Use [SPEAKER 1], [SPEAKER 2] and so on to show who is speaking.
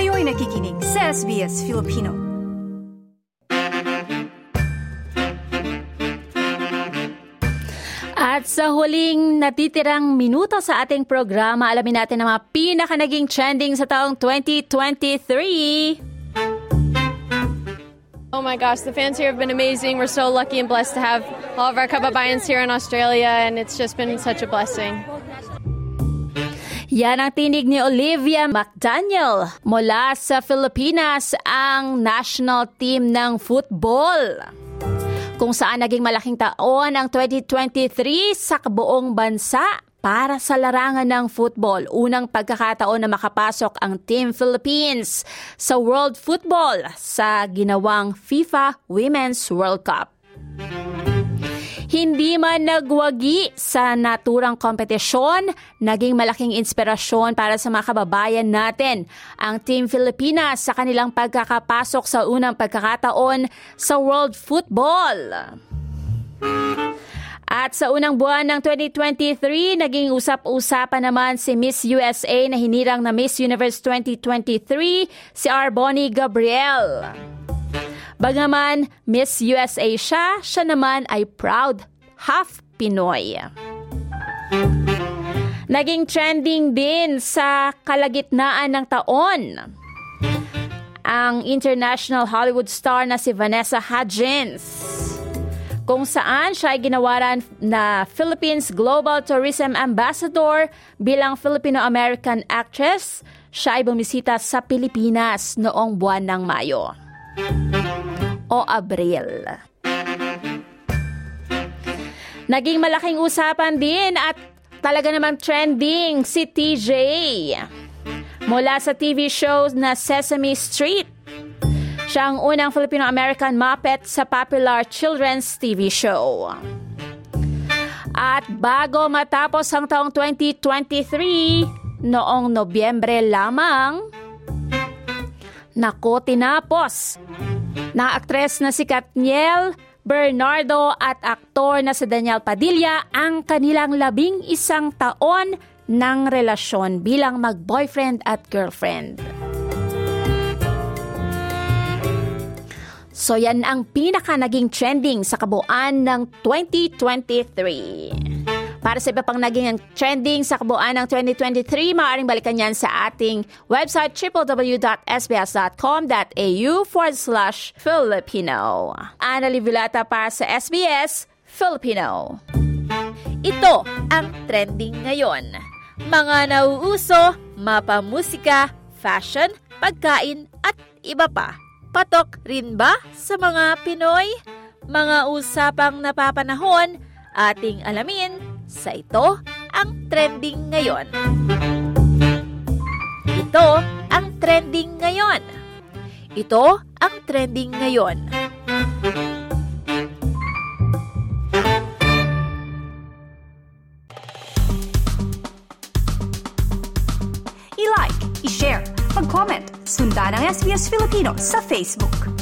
[SPEAKER 1] Kayo'y nakikinig sa SBS Filipino.
[SPEAKER 2] At sa huling natitirang minuto sa ating programa, alamin natin ang mga pinaka naging trending sa taong 2023.
[SPEAKER 3] Oh my gosh, the fans here have been amazing. We're so lucky and blessed to have all of our kababayans here in Australia, and it's just been such a blessing.
[SPEAKER 2] Yan ang tinig ni Olivia McDaniel mula sa Pilipinas, ang national team ng football. Kung saan naging malaking taon ang 2023 sa kabuong bansa para sa larangan ng football. Unang pagkakataon na makapasok ang Team Philippines sa World Football sa ginawang FIFA Women's World Cup. Hindi man nagwagi sa naturang kompetisyon, naging malaking inspirasyon para sa mga kababayan natin ang Team Pilipinas sa kanilang pagkakapasok sa unang pagkakataon sa World Football. At sa unang buwan ng 2023, naging usap-usapan naman si Miss USA na hinirang na Miss Universe 2023, si Arboni Gabriel. Bagaman Miss USA siya, siya naman ay proud half Pinoy. Naging trending din sa kalagitnaan ng taon ang international Hollywood star na si Vanessa Hudgens kung saan siya ay ginawaran na Philippines Global Tourism Ambassador bilang Filipino-American actress. Siya ay bumisita sa Pilipinas noong buwan ng Mayo o Abril. Naging malaking usapan din at talaga naman trending si TJ. Mula sa TV shows na Sesame Street. Siya ang unang Filipino-American Muppet sa popular children's TV show. At bago matapos ang taong 2023, noong Nobyembre lamang, nako tinapos na aktres na si Katniel Bernardo at aktor na si Daniel Padilla ang kanilang labing isang taon ng relasyon bilang mag-boyfriend at girlfriend. So yan ang pinaka naging trending sa kabuuan ng 2023. Para sa iba pang naging trending sa kabuuan ng 2023, maaaring balikan yan sa ating website www.sbs.com.au forward slash Filipino. Ana Livilata para sa SBS Filipino. Ito ang trending ngayon. Mga nauuso, mapamusika, fashion, pagkain at iba pa. Patok rin ba sa mga Pinoy? Mga usapang napapanahon, ating alamin sa ito ang trending ngayon. Ito ang trending ngayon. Ito ang trending ngayon.
[SPEAKER 1] I-like, i-share, mag-comment, sundan ang SBS Filipino sa Facebook.